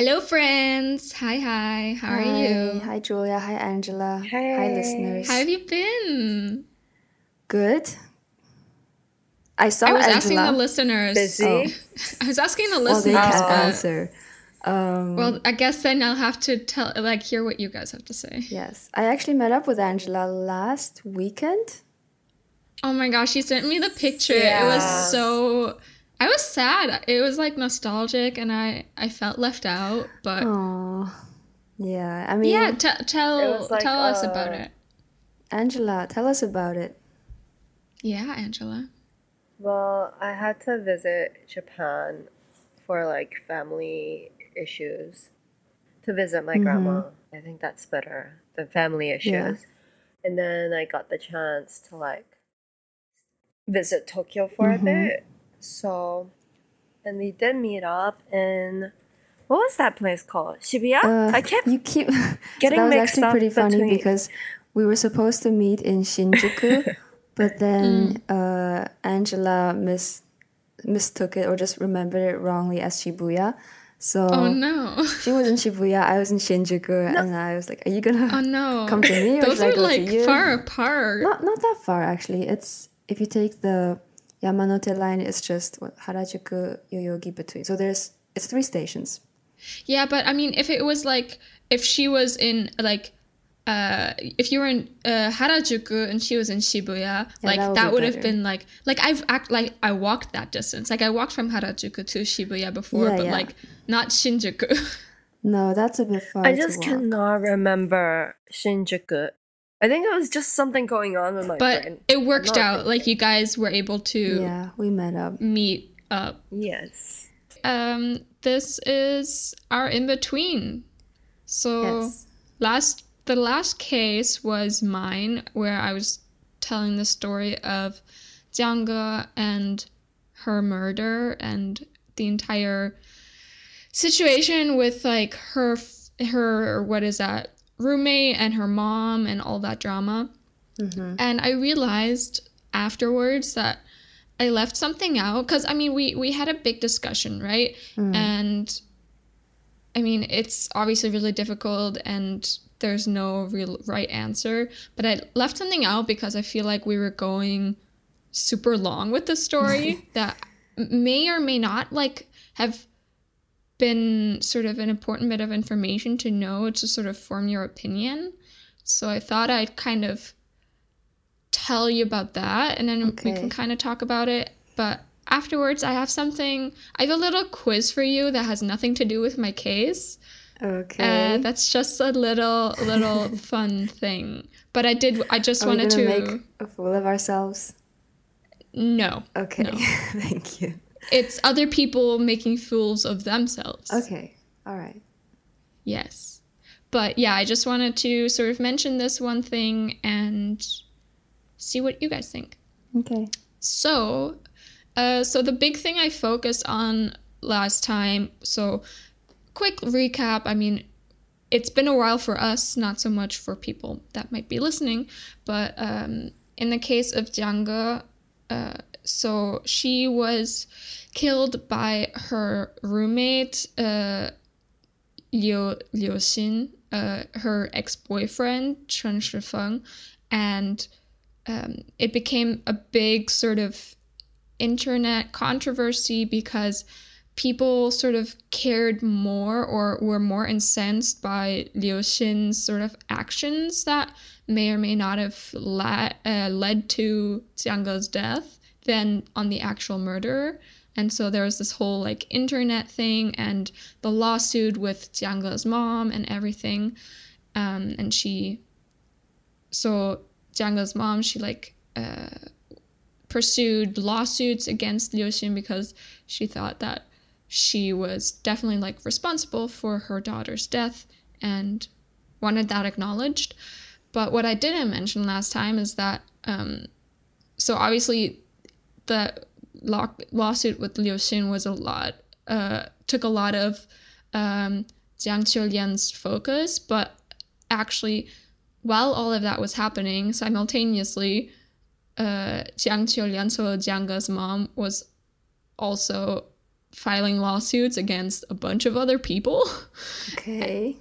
Hello, friends. Hi, hi. How are you? hi Julia, hi Angela, hi Hey. listeners. How have you been? Good. I saw I was asking the listeners. Busy. Oh. I was asking the well, they listeners. can't but- answer. Um, Well, I guess then I'll have to tell, like, hear what you guys have to say. yes, I actually met up with Angela last weekend. Oh my gosh, she sent me the picture. It was so. I was sad. It was like nostalgic, and I I felt left out. But Oh, yeah. I mean, yeah, t- tell like, tell us about uh, it. Angela, tell us about it. Yeah, Angela. Well, I had to visit Japan for like family issues. To visit my grandma. I think that's better than family issues. Yeah. And then I got the chance to like visit Tokyo for Mhm. a bit. So, and we did meet up in what was that place called? Shibuya? Uh, I kept you keep getting so that was mixed actually up pretty funny between- because we were supposed to meet in Shinjuku, but then uh, Angela mis mistook it or just remembered it wrongly as Shibuya. So Oh no. she was in Shibuya, I was in Shinjuku, and I was like, "Are you gonna Oh no. come to me or Those should I go like to you?" far apart. Not not that far actually. It's if you take the Yamanote line, is just what, Harajuku, Yoyogi between. So there's it's three stations. Yeah, but I mean, if it was like if she was in like uh if you were in uh, Harajuku and she was in Shibuya, like that that would would be have been like like I've act like I walked that distance. Like I walked from Harajuku to Shibuya before, Yeah, but yeah. like not Shinjuku. No, that's a bit far. I to just walk. cannot remember Shinjuku. I think it was just something going on with my but brain. it worked not out. Like you guys were able to Yeah, we met up. meet up. Yes. Um this is our in between. So Yes. last the last case was mine where I was telling the story of Jiang Ge and her murder and the entire situation with like her f- her what is that roommate and her mom and all that drama. hmm And I realized afterwards that I left something out because I mean we we had a big discussion, right? Mm. And I mean it's obviously really difficult and there's no real right answer, but I left something out because I feel like we were going super long with the story that may or may not like have been sort of an important bit of information to know to sort of form your opinion. So I thought I'd kind of tell you about that and then we can kind of talk about it. But afterwards, I have something, I have a little quiz for you that has nothing to do with my case. Okay. Uh, that's just a little, little fun thing. But I did, I just Are wanted to. make a fool of ourselves? No. Okay. No. Thank you. It's other people making fools of themselves. Okay. All right. Yes. But yeah, I just wanted to sort of mention this one thing and see what you guys think. Okay. So, uh, so the big thing I focused on last time. So, quick recap. I mean, it's been a while for us, not so much for people that might be listening. But um, in the case of Jiang Ge, uh, so she was killed by her roommate, uh, Liu Liu Xin, uh, her ex-boyfriend Chen Shifeng, and um, it became a big sort of internet controversy because people sort of cared more or were more incensed by Liu Xin's sort of actions that may or may not have la- uh, led to Jiang Ge's death than on the actual murder. And so there was this whole like internet thing and the lawsuit with Jiang Ge's mom and everything. Um, and she, so Jiang Ge's mom, she like uh, pursued lawsuits against Liu Xin because she thought that she was definitely like responsible for her daughter's death and wanted that acknowledged. But what I didn't mention last time is that, um, so obviously, the law- lawsuit with Liu Xin was a lot, uh, took a lot of um, Jiang Qiulian's focus, but actually, while all of that was happening simultaneously, uh, Jiang Qiulian, so Jiang Ge's mom, was also filing lawsuits against a bunch of other people. Okay.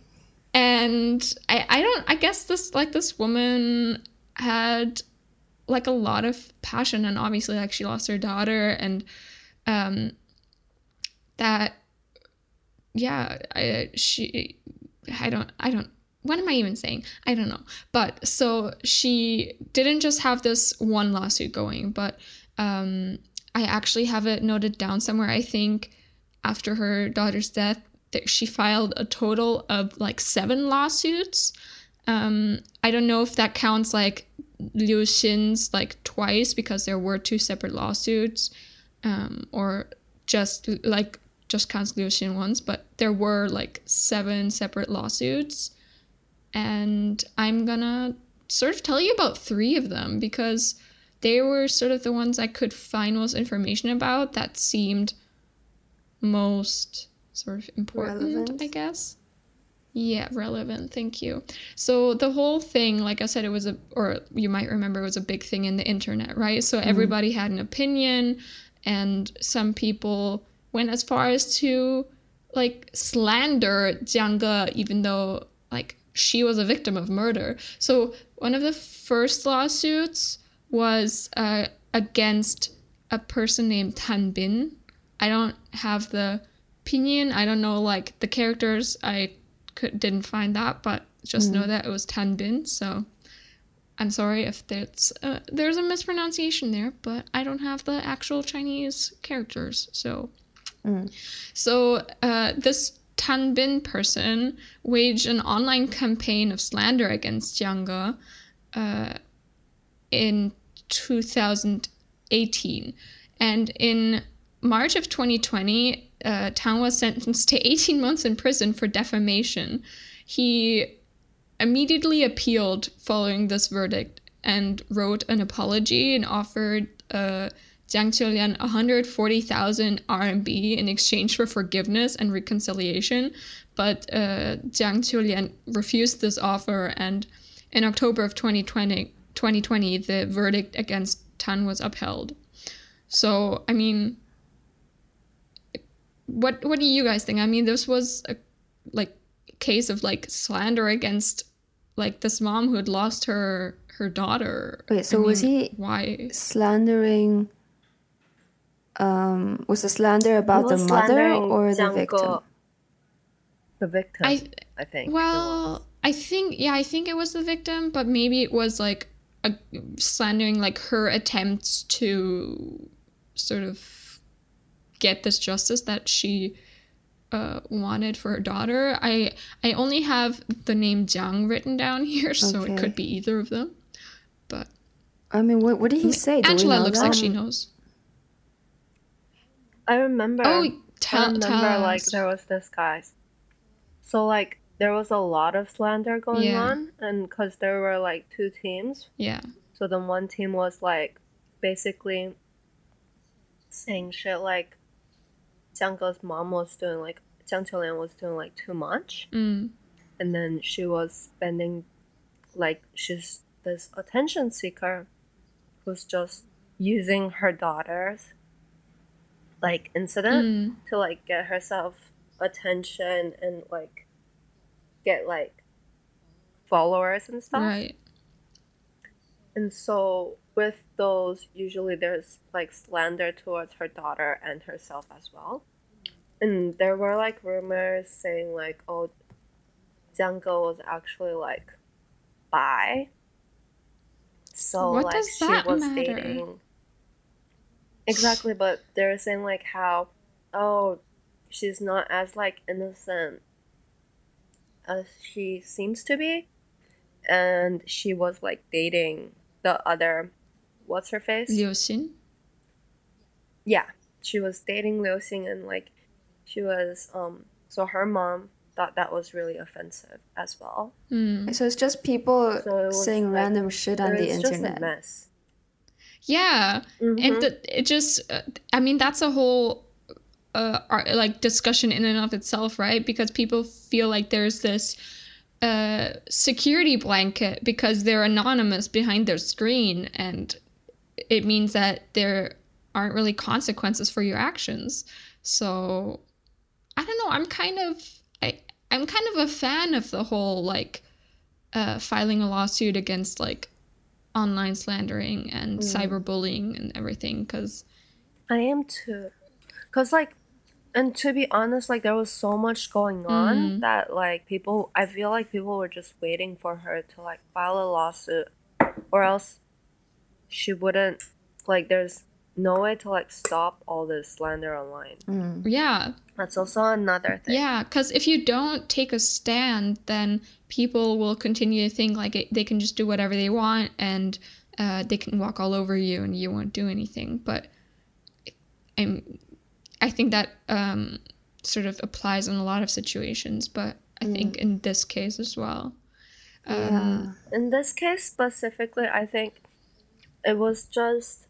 and I, I don't I guess this like this woman had like a lot of passion and obviously like she lost her daughter and um that yeah I she I don't I don't what am I even saying? I don't know. But so she didn't just have this one lawsuit going, but um I actually have it noted down somewhere. I think after her daughter's death that she filed a total of like seven lawsuits. Um, I don't know if that counts like Liu Xin's like twice because there were two separate lawsuits, um, or just like just counts Liu Xin once, but there were like seven separate lawsuits, and I'm gonna sort of tell you about three of them because they were sort of the ones I could find most information about that seemed most sort of important, relevant. I guess. Yeah, relevant. Thank you. So the whole thing, like I said, it was a, or you might remember, it was a big thing in the internet, right? So mm-hmm. everybody had an opinion, and some people went as far as to like slander Jiang Ge, even though like she was a victim of murder. So one of the first lawsuits was uh, against a person named Tan Bin. I don't have the opinion. I don't know like the characters. I could didn't find that, but just mm. know that it was Tan Bin. So I'm sorry if there's uh, there's a mispronunciation there, but I don't have the actual Chinese characters. So mm. so uh, this Tan Bin person waged an online campaign of slander against Jiang uh, in 2018, and in March of 2020, uh, Tang was sentenced to 18 months in prison for defamation. He immediately appealed following this verdict and wrote an apology and offered uh, Jiang Qiulian 140,000 RMB in exchange for forgiveness and reconciliation. But uh, Jiang Qiulian refused this offer, and in October of 2020, 2020 the verdict against Tan was upheld. So, I mean, what what do you guys think? I mean, this was a like case of like slander against like this mom who had lost her her daughter. Wait, so I was he why slandering? Um, was the slander about the mother or the victim? The victim. I I think. Well, I think yeah, I think it was the victim, but maybe it was like a, slandering like her attempts to sort of get this justice that she uh, wanted for her daughter. I I only have the name Jiang written down here, so okay. it could be either of them. But I mean, what what did he say? Do Angela looks that? like she knows. I remember. Oh, tell, I remember tell like there was this guy. So like there was a lot of slander going yeah. on, and because there were like two teams. Yeah. So then one team was like basically saying shit like Ge's mom was doing like Jiang Qiulian was doing like too much, mm. and then she was spending like she's this attention seeker who's just using her daughter's like incident mm. to like get herself attention and like get like followers and stuff. Right. And so with those, usually there's like slander towards her daughter and herself as well. And there were like rumors saying like, oh, Jiang Ge was actually like bi. So what like she was matter? dating. Exactly, but they're saying like how, oh, she's not as like innocent as she seems to be, and she was like dating the other what's her face? Liu Xin. Yeah, she was dating Liu Xin, and like, she was um. So her mom thought that was really offensive as well. Mm. So it's just people so saying like, random shit on the internet. mess. Yeah, mm-hmm. and the, it just. Uh, I mean, that's a whole. Uh, like discussion in and of itself, right? Because people feel like there's this uh, security blanket because they're anonymous behind their screen, and it means that there aren't really consequences for your actions. So I don't know. I'm kind of I I'm kind of a fan of the whole like uh, filing a lawsuit against like online slandering and mm. cyberbullying and everything because I am too. Cause like, and to be honest, like there was so much going on mm. that like people, I feel like people were just waiting for her to like file a lawsuit, or else she wouldn't. Like, there's no way to like stop all this slander online. Mm. Yeah. That's also another thing. Yeah, because if you don't take a stand, then people will continue to think like it, they can just do whatever they want and uh, they can walk all over you and you won't do anything. But I'm, I think that um, sort of applies in a lot of situations, but I mm. think in this case as well. Um, yeah. In this case specifically, I think it was just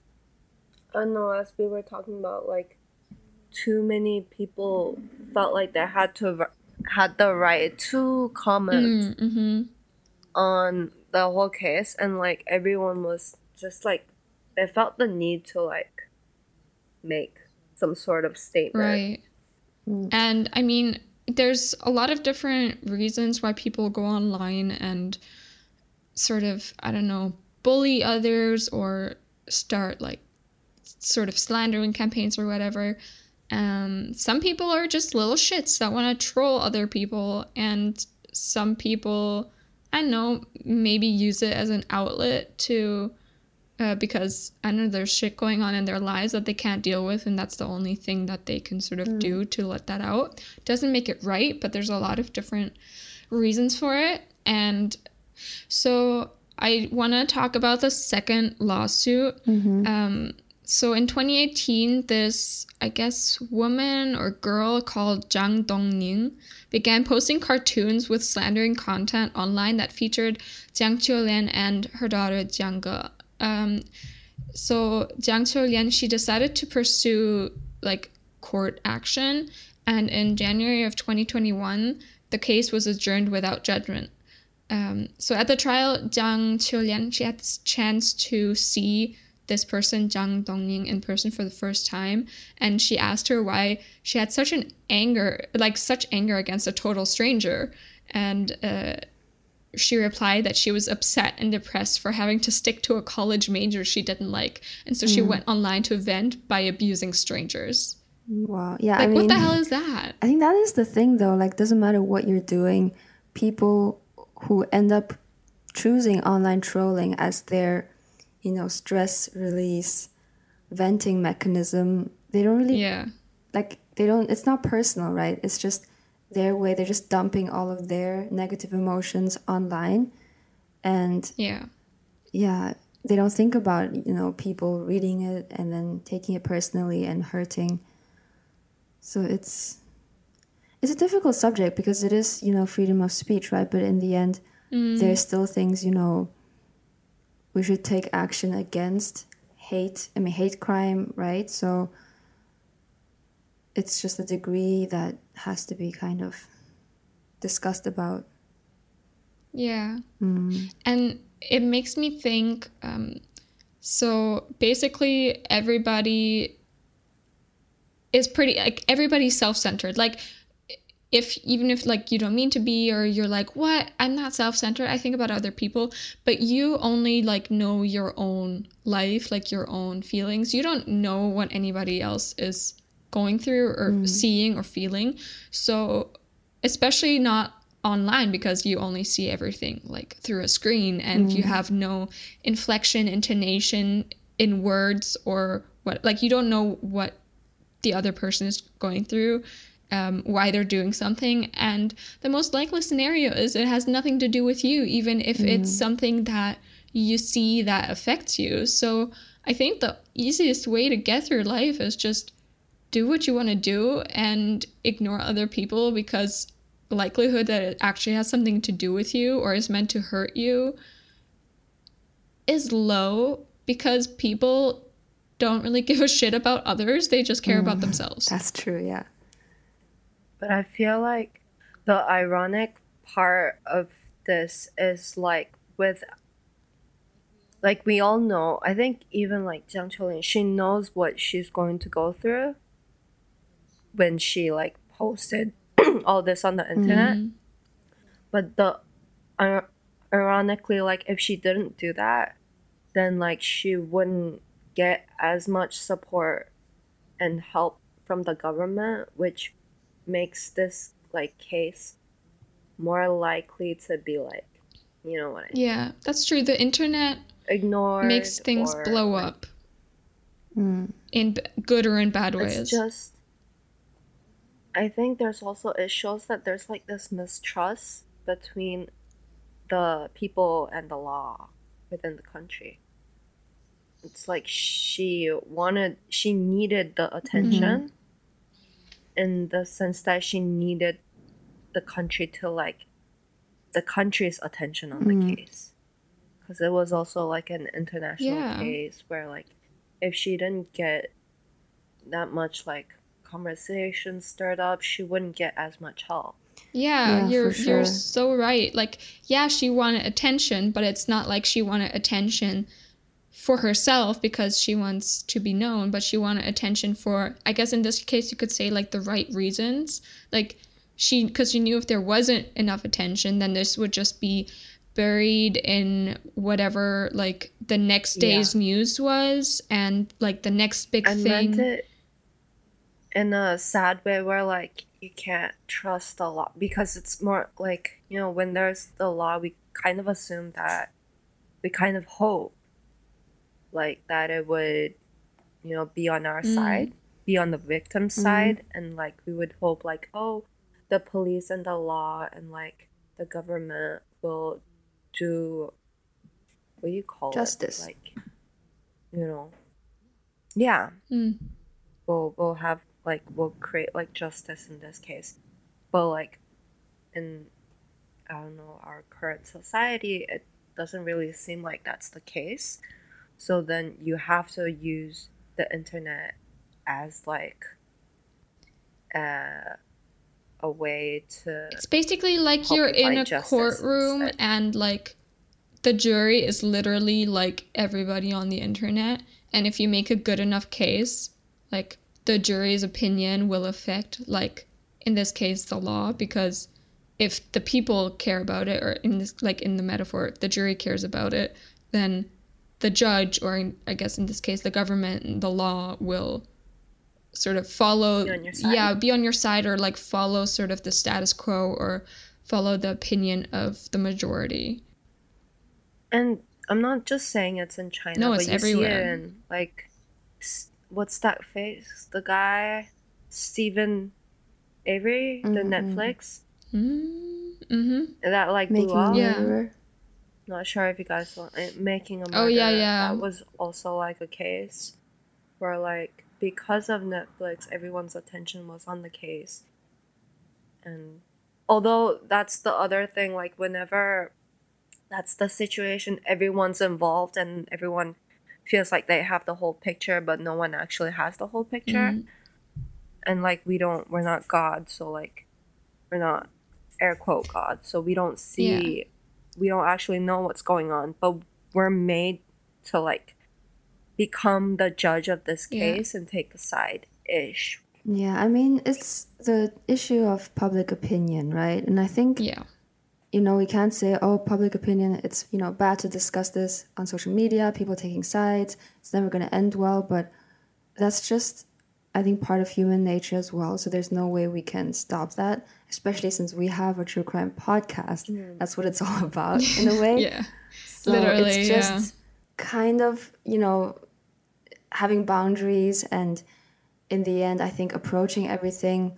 I don't know, as we were talking about, like too many people felt like they had to had the right to comment mm, mm-hmm. on the whole case, and like everyone was just like they felt the need to like make some sort of statement, right? Mm. And I mean, there's a lot of different reasons why people go online and sort of I don't know bully others or start like sort of slandering campaigns or whatever. Um, some people are just little shits that want to troll other people, and some people, I don't know, maybe use it as an outlet to, uh, because I know there's shit going on in their lives that they can't deal with, and that's the only thing that they can sort of mm. do to let that out. Doesn't make it right, but there's a lot of different reasons for it, and so I want to talk about the second lawsuit. Mm-hmm. Um, so in 2018, this, I guess, woman or girl called Zhang Dongning began posting cartoons with slandering content online that featured Jiang Qiulian and her daughter Jiang Ge. Um, so Jiang Qiulian, she decided to pursue like court action, and in January of 2021, the case was adjourned without judgment. Um, so at the trial, Jiang Qiulian, she had this chance to see this person, Zhang Dongning, in person for the first time, and she asked her why she had such an anger, like such anger against a total stranger, and uh, she replied that she was upset and depressed for having to stick to a college major she didn't like, and so she mm. went online to vent by abusing strangers. Wow. Yeah. Like, I mean, what the hell is that? I think that is the thing, though. Like, doesn't matter what you're doing, people who end up choosing online trolling as their you know stress release venting mechanism they don't really yeah. like they don't it's not personal right? It's just their way they're just dumping all of their negative emotions online and yeah. yeah they don't think about you know people reading it and then taking it personally and hurting. So it's it's a difficult subject because it is you know freedom of speech right? But in the end mm. there's still things you know we should take action against hate i mean hate crime right? So it's just a degree that has to be kind of discussed about. Yeah. Mm. and it makes me think um, so basically everybody is pretty like everybody's self-centered. Like if even if like you don't mean to be or you're like what? I'm not self-centered. I think about other people but you only like know your own life like your own feelings. You don't know what anybody else is going through or mm. seeing or feeling. So especially not online because you only see everything like through a screen and mm. you have no inflection intonation in words or what like you don't know what the other person is going through um, why they're doing something. And the most likely scenario is it has nothing to do with you, even if mm. it's something that you see that affects you. So I think the easiest way to get through life is just do what you want to do and ignore other people because likelihood that it actually has something to do with you or is meant to hurt you is low because people don't really give a shit about others. They just care mm, about themselves. That's true, yeah. But I feel like the ironic part of this is like with like we all know, I think even like Jiang Qiulian, she knows what she's going to go through. when she like posted all this on the internet. Mhm. But the ir- ironically, like if she didn't do that, then like she wouldn't get as much support and help from the government, which makes this like case more likely to be like, you know what I mean, Yeah, that's true. The internet ignored. makes things or, blow like, up Mm. in b- good or in bad ways. It's just. I think there's also it shows that there's like this mistrust between the people and the law within the country. It's like she wanted, she needed the attention in the sense that she needed the country to like the country's attention on the Mhm. case. Because it was also like an international Yeah. case where, like, if she didn't get that much like conversation stirred up, she wouldn't get as much help. Yeah, Yeah, you're for you're so right. Like, yeah, she wanted attention, but it's not like she wanted attention for herself because she wants to be known, but she wanted attention for I guess in this case you could say like the right reasons. Like she because she knew if there wasn't enough attention, then this would just be buried in whatever like the next Yeah. day's news was and like the next big I thing. meant it in a sad way where like you can't trust the law because it's more like you know when there's the law we kind of assume that we kind of hope like that it would you know be on our Mm. side be on the victim's Mhm. side and like we would hope like oh the police and the law and like the government will do what do you call Justice. it like you know yeah Mm. we'll we'll have like we'll create like justice in this case but like in i don't know our current society it doesn't really seem like that's the case so then you have to use the internet as like uh, a way to It's basically like you're in a courtroom instead. and like the jury is literally like everybody on the internet. And if you make a good enough case, like the jury's opinion will affect, like in this case, the law. Because if the people care about it, or in this, like in the metaphor, the jury cares about it, then the judge, or in, I guess in this case, the government and the law will sort of follow Be on your side. yeah be on your side or like follow sort of the status quo or follow the opinion of the majority and i'm not just saying it's in china No, but it's you everywhere. see it in like what's that face the guy steven avery the Mhm. netflix mm-hmm. that like blew Making up Yeah. Not sure if you guys saw it. Making a Murder. Oh, yeah, yeah. That was also like a case where like because of Netflix, everyone's attention was on the case, and although that's the other thing, like whenever that's the situation, everyone's involved and everyone feels like they have the whole picture, but no one actually has the whole picture Mhm. and like we don't we're not god so like we're not air quote god so we don't see we don't actually know what's going on but we're made to like become the judge of this Yeah. case and take a side ish Yeah, I mean, it's the issue of public opinion, right? And I think, yeah you know, we can't say, oh, public opinion, it's, you know, bad to discuss this on social media, people taking sides, it's never going to end well. But that's just, I think, part of human nature as well. So there's no way we can stop that, especially since we have a true crime podcast. That's what it's all about, in a way. yeah So Literally, it's just kind of, you know, having boundaries and in the end, I think approaching everything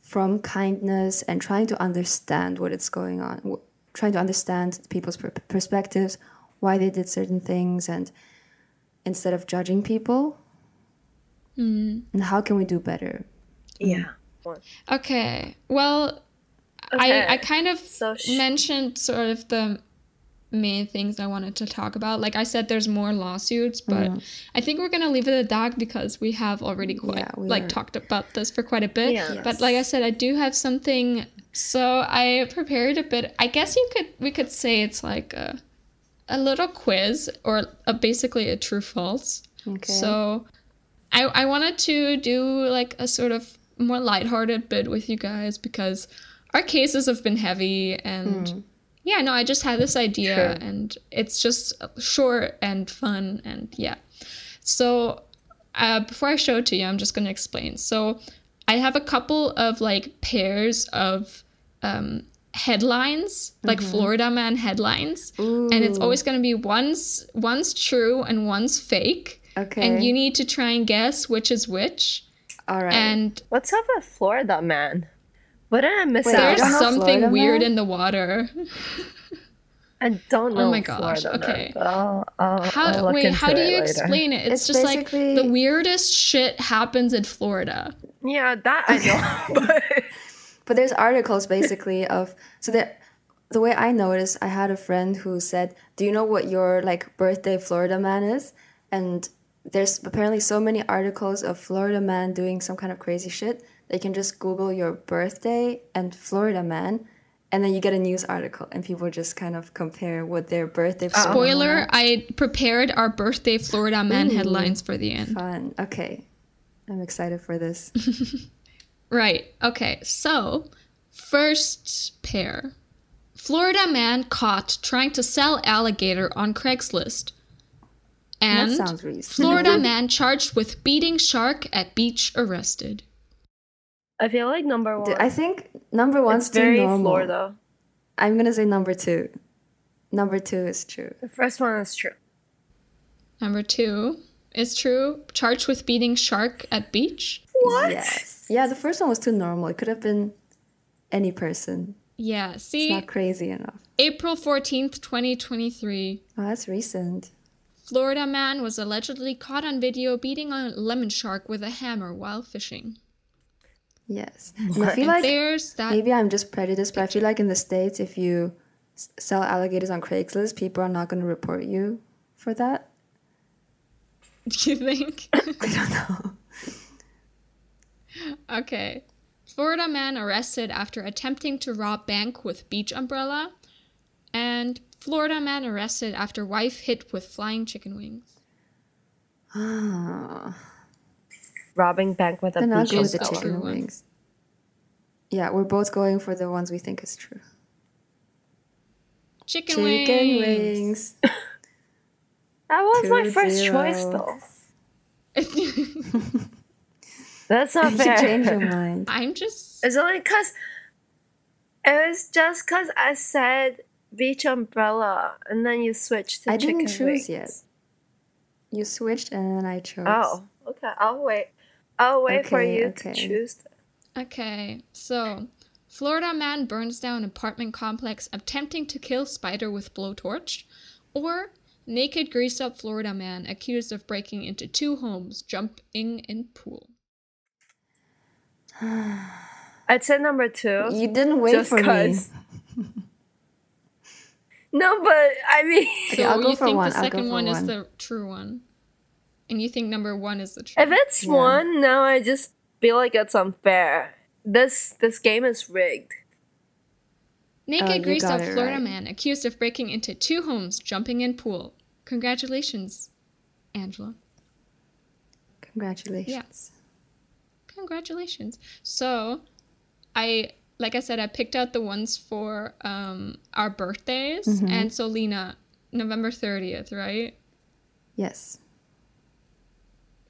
from kindness and trying to understand what it's going on, w- trying to understand people's per- perspectives, why they did certain things, and instead of judging people, Mm. and how can we do better? yeah. Okay. Well Okay, i i kind of so sh- mentioned sort of the main things i wanted to talk about. Like i said there's more lawsuits but i think we're gonna leave it at that because we have already quite Yeah, like are- talked about this for quite a bit. Yeah. but like i said i do have something so i prepared a bit. I guess you could we could say it's like a, a little quiz or a, basically a true false. Okay. so I, I wanted to do like a sort of more lighthearted bit with you guys because our cases have been heavy and yeah, no, I just had this idea Sure. and it's just short and fun and yeah. So uh, before I show it to you, I'm just going to explain. So I have a couple of like pairs of um, headlines, like Florida Man headlines, and it's always going to be one's one's true and one's fake, Okay. and you need to try and guess which is which. All right. And What's up with Florida, man? What did I miss Wait, I there's don't know out? something Florida weird Man. in the water. I don't oh know. Oh my gosh, Florida, okay. but I'll, I'll, I'll How look wait? into How do it you later. explain it? It's, It's just like the weirdest shit happens in Florida. Yeah, that I know. but But there's articles basically of so that the way I know it is I had a friend who said, "Do you know what your like birthday Florida man is?" And there's apparently so many articles of Florida man doing some kind of crazy shit. They can just Google your birthday and Florida man, and then you get a news article, and people just kind of compare what their birthday. Florida man Spoiler: I prepared our birthday Florida man headlines for the end. Fun. Okay, I'm excited for this. Right. Okay. So, first pair. Florida man caught trying to sell alligator on Craigslist. And that sounds reasonable. Florida man charged with beating shark at beach arrested. I feel like number one. I think number one's it's too very normal. Florida. I'm gonna say number two. Number two is true. The first one is true. Number two is true. Charged with beating shark at beach. What? Yes. Yeah, the first one was too normal. It could have been any person. Yeah. See. It's See, not crazy enough. April 14th, 2023. Oh, that's recent. Florida man was allegedly caught on video beating a lemon shark with a hammer while fishing. Yes. I feel like there's that. maybe I'm just prejudiced, but I feel like in the States, if you sell alligators on Craigslist, people are not going to report you for that. Do you think? I don't know. okay. Florida man arrested after attempting to rob bank with beach umbrella. And Florida man arrested after wife hit with flying chicken wings. Ah, Robbing bank with a then I'll go with the chicken one. wings. Yeah, we're both going for the ones we think is true. Chicken, Chicken wings. wings. That was my first zero. choice, though. That's not you should change your fair. mind. I'm just. It's only because it was just because I said beach umbrella, and then you switched to I chicken didn't choose wings. yet. You switched and then I chose. Oh, okay. I'll wait. I'll wait for you okay. to choose. Okay, so Florida man burns down apartment complex attempting to kill spider with blowtorch, or naked greased up Florida man accused of breaking into two homes, jumping in pool. I'd say number two. You didn't wait just for me. 'cause- No, but I mean, Okay, so I'll go you for think one, the I'll second for one is one. the true one, and you think number one is the true. if it's Yeah. one, now I just feel like it's unfair. This this game is rigged. Naked Oh, you greased up Florida right. man accused of breaking into two homes, jumping in pool. Congratulations, Angela. Congratulations. Yes. Congratulations. So, I like I said, I picked out the ones for um our birthdays, Mhm. and so Lina, November thirtieth, right? Yes.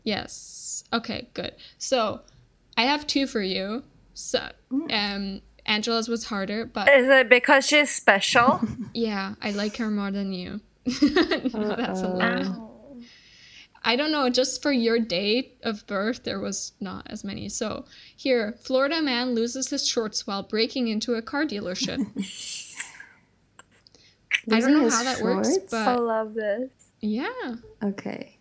Yes. Okay, good. So, I have two for you. So, um, Angela's was harder, but Is it because she's special? yeah, I like her more than you. no, that's a Uh-oh. lie. I don't know, just for your date of birth, there was not as many. So here, Florida man loses his shorts while breaking into a car dealership. I don't know how that works, shorts? I but love this. yeah. Okay.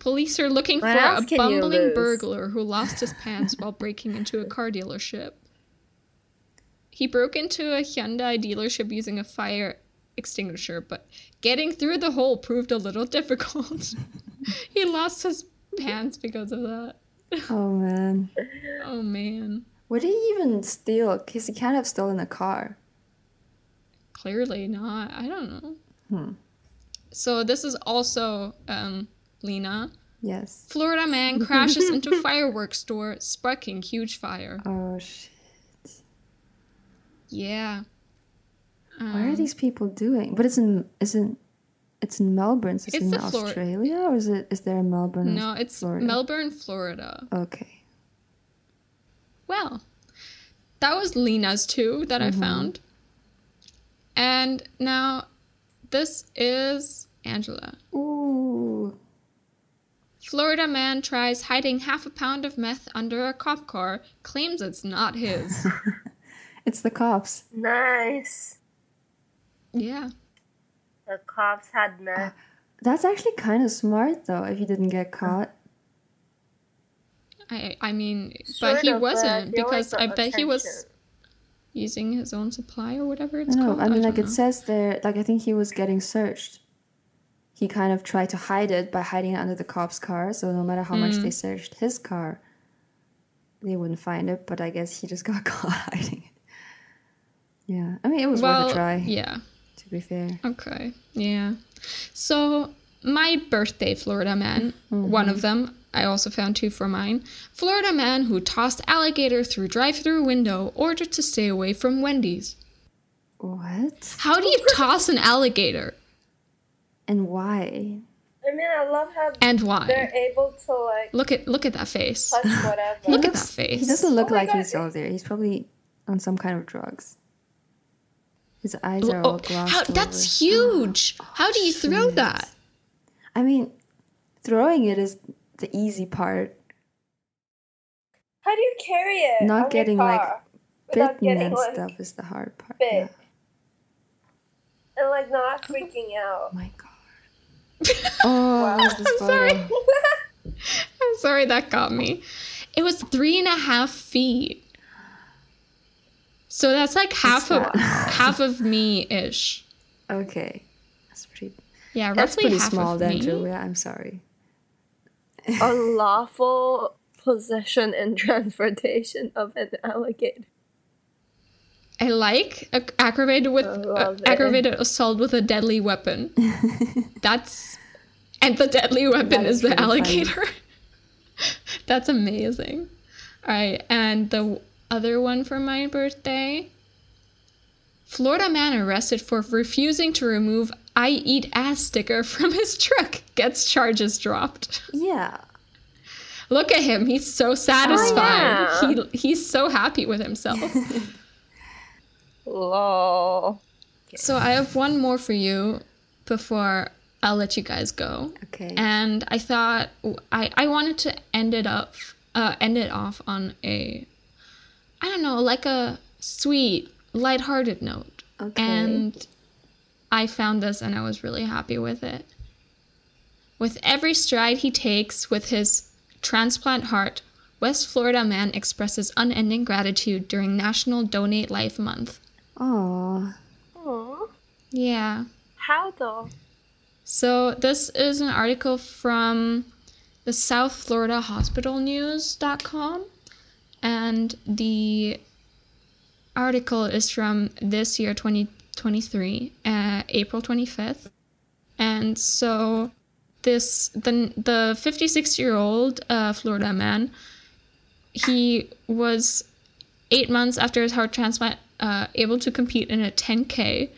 Police are looking for a else can you bumbling burglar who lost his pants while breaking into a car dealership. He broke into a Hyundai dealership using a fire extinguisher, but getting through the hole proved a little difficult. he lost his pants because of that. Oh man. Oh man. What did he even steal? Because he can't have stolen a car. Clearly not. I don't know. Hmm. So this is also um, Lina. Yes. Florida man crashes into fireworks store, sparking huge fire. Oh shit. Yeah. What are Um, these people doing? But it's in isn't it's in Melbourne, so it's, It's in the Flor- Australia, or is it is there a Melbourne? No, it's Florida. Melbourne, Florida. Okay. Well, that was Lina's too that I found. And now this is Angela. Ooh. Florida man tries hiding half a pound of meth under a cop car, claims it's not his. It's the cops. Nice. Yeah. The cops had met. That's actually kind of smart though. If he didn't get caught. I I mean, Sort but he of, wasn't feel because the I bet he was using his own supply or whatever it's No, called. I mean like don't it know. says there. Like I think he was getting searched. He kind of tried to hide it by hiding it under the cop's car. So no matter how Hmm. much they searched his car, they wouldn't find it. But I guess he just got caught hiding it. Yeah, I mean it was well, worth a try. yeah. To be fair. Okay. Yeah. So my birthday Florida man, mm-hmm. one of them, I also found two for mine. Florida man who tossed alligator through drive-through window ordered to stay away from Wendy's. What How do you toss an alligator? and why? I mean, I love how And why? they're able to like Look at look at that face. touch whatever. Look at that face. He doesn't look Oh like God, he's out there. He's probably on some kind of drugs. His eyes are Oh, all glossed how, over. that's huge. Oh, how do you throw that? I mean, throwing it is the easy part. How do you carry it? Not on getting, like, Bitten getting and like stuff is the hard part. bit. Yeah. and like not oh freaking out? Oh my god. Oh, I'm sorry. I'm sorry that got me. It was three and a half feet. So that's like half of that? half of me ish. Okay, that's pretty. Yeah, That's roughly pretty half small, of then, me. Julia. I'm sorry. Unlawful possession and transportation of an alligator. I like a- aggravated with I uh, aggravated assault with a deadly weapon. That's and the deadly weapon That is is the alligator. That's amazing. All right, and the other one for my birthday. Florida man arrested for refusing to remove "I eat ass" sticker from his truck gets charges dropped. Yeah. Look at him; he's so satisfied. yeah. He he's so happy with himself. Lol. So I have one more for you before I'll let you guys go. Okay. And I thought I, I wanted to end it up uh, end it off on a I don't know, like a sweet, lighthearted note. Okay. And I found this and I was really happy with it. With every stride he takes with his transplant heart, West Florida man expresses unending gratitude during National Donate Life Month. Aw. Aw. Yeah. How though? So this is an article from the South Florida Hospital News.com and the article is from this year 2023 uh, April 25th and so this the the 56 year old uh, Florida man he was eight months after his heart transplant uh, able to compete in a 10k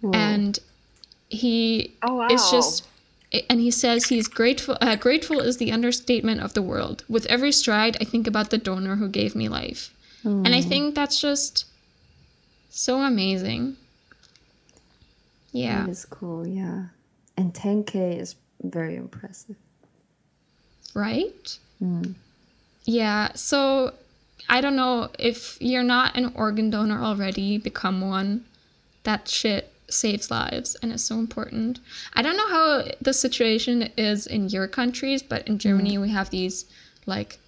Whoa. and he Oh wow. it's just and he says he's grateful uh, grateful is the understatement of the world. With every stride i think about the donor who gave me life. And i think that's just so amazing. Yeah. That is cool. Yeah. And 10k is very impressive. right? Yeah so i don't know if you're not an organ donor already become one. That shit saves lives and is so important. I don't know how the situation is in your countries but in mm-hmm. germany we have these like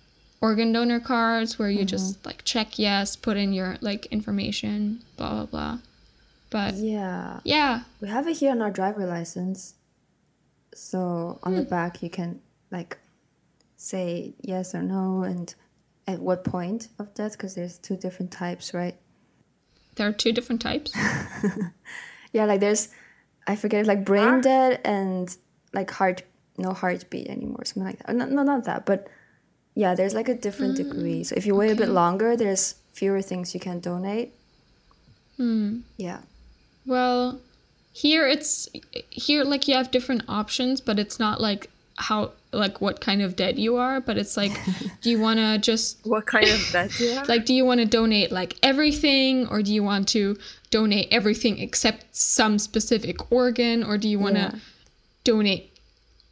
organ donor cards where you just mm-hmm. like check yes put in your like information blah blah blah. But Yeah. yeah. We have it here on our driver license. So on the hmm. back you can like say yes or no and at what point of death because there's two different types, right? there are two different types Yeah, like there's I forget like brain dead and like heart no heartbeat anymore, something like that. No, no not that, but yeah, there's like a different degree. So if you wait a bit longer, there's fewer things you can donate. Hmm. Yeah. Well, here it's here like you have different options, but it's not like how like what kind of dead you are, but it's like do you want to just What kind of bed do you have? like do you want to donate like everything or do you want to donate everything except some specific organ or do you want to Yeah. donate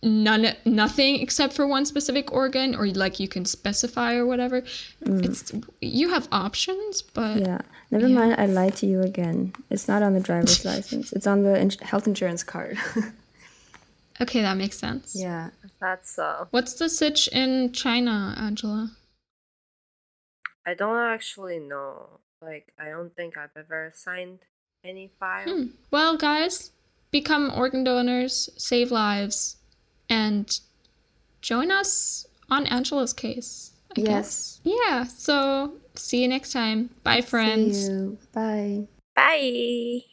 none nothing except for one specific organ or like you can specify or whatever it's you have options but Mm. Yeah. Never mind, I lied to you again. It's not on the driver's license. It's on the ins- health insurance card. Okay that makes sense yeah. That's uh what's the sitch in china angela I don't actually know. Like I don't think I've ever signed any file. Hmm. Well, guys, become organ donors, save lives, and join us on Angela's case. I Yes. guess. Yeah. So see you next time. Bye, friends. See you. Bye. Bye.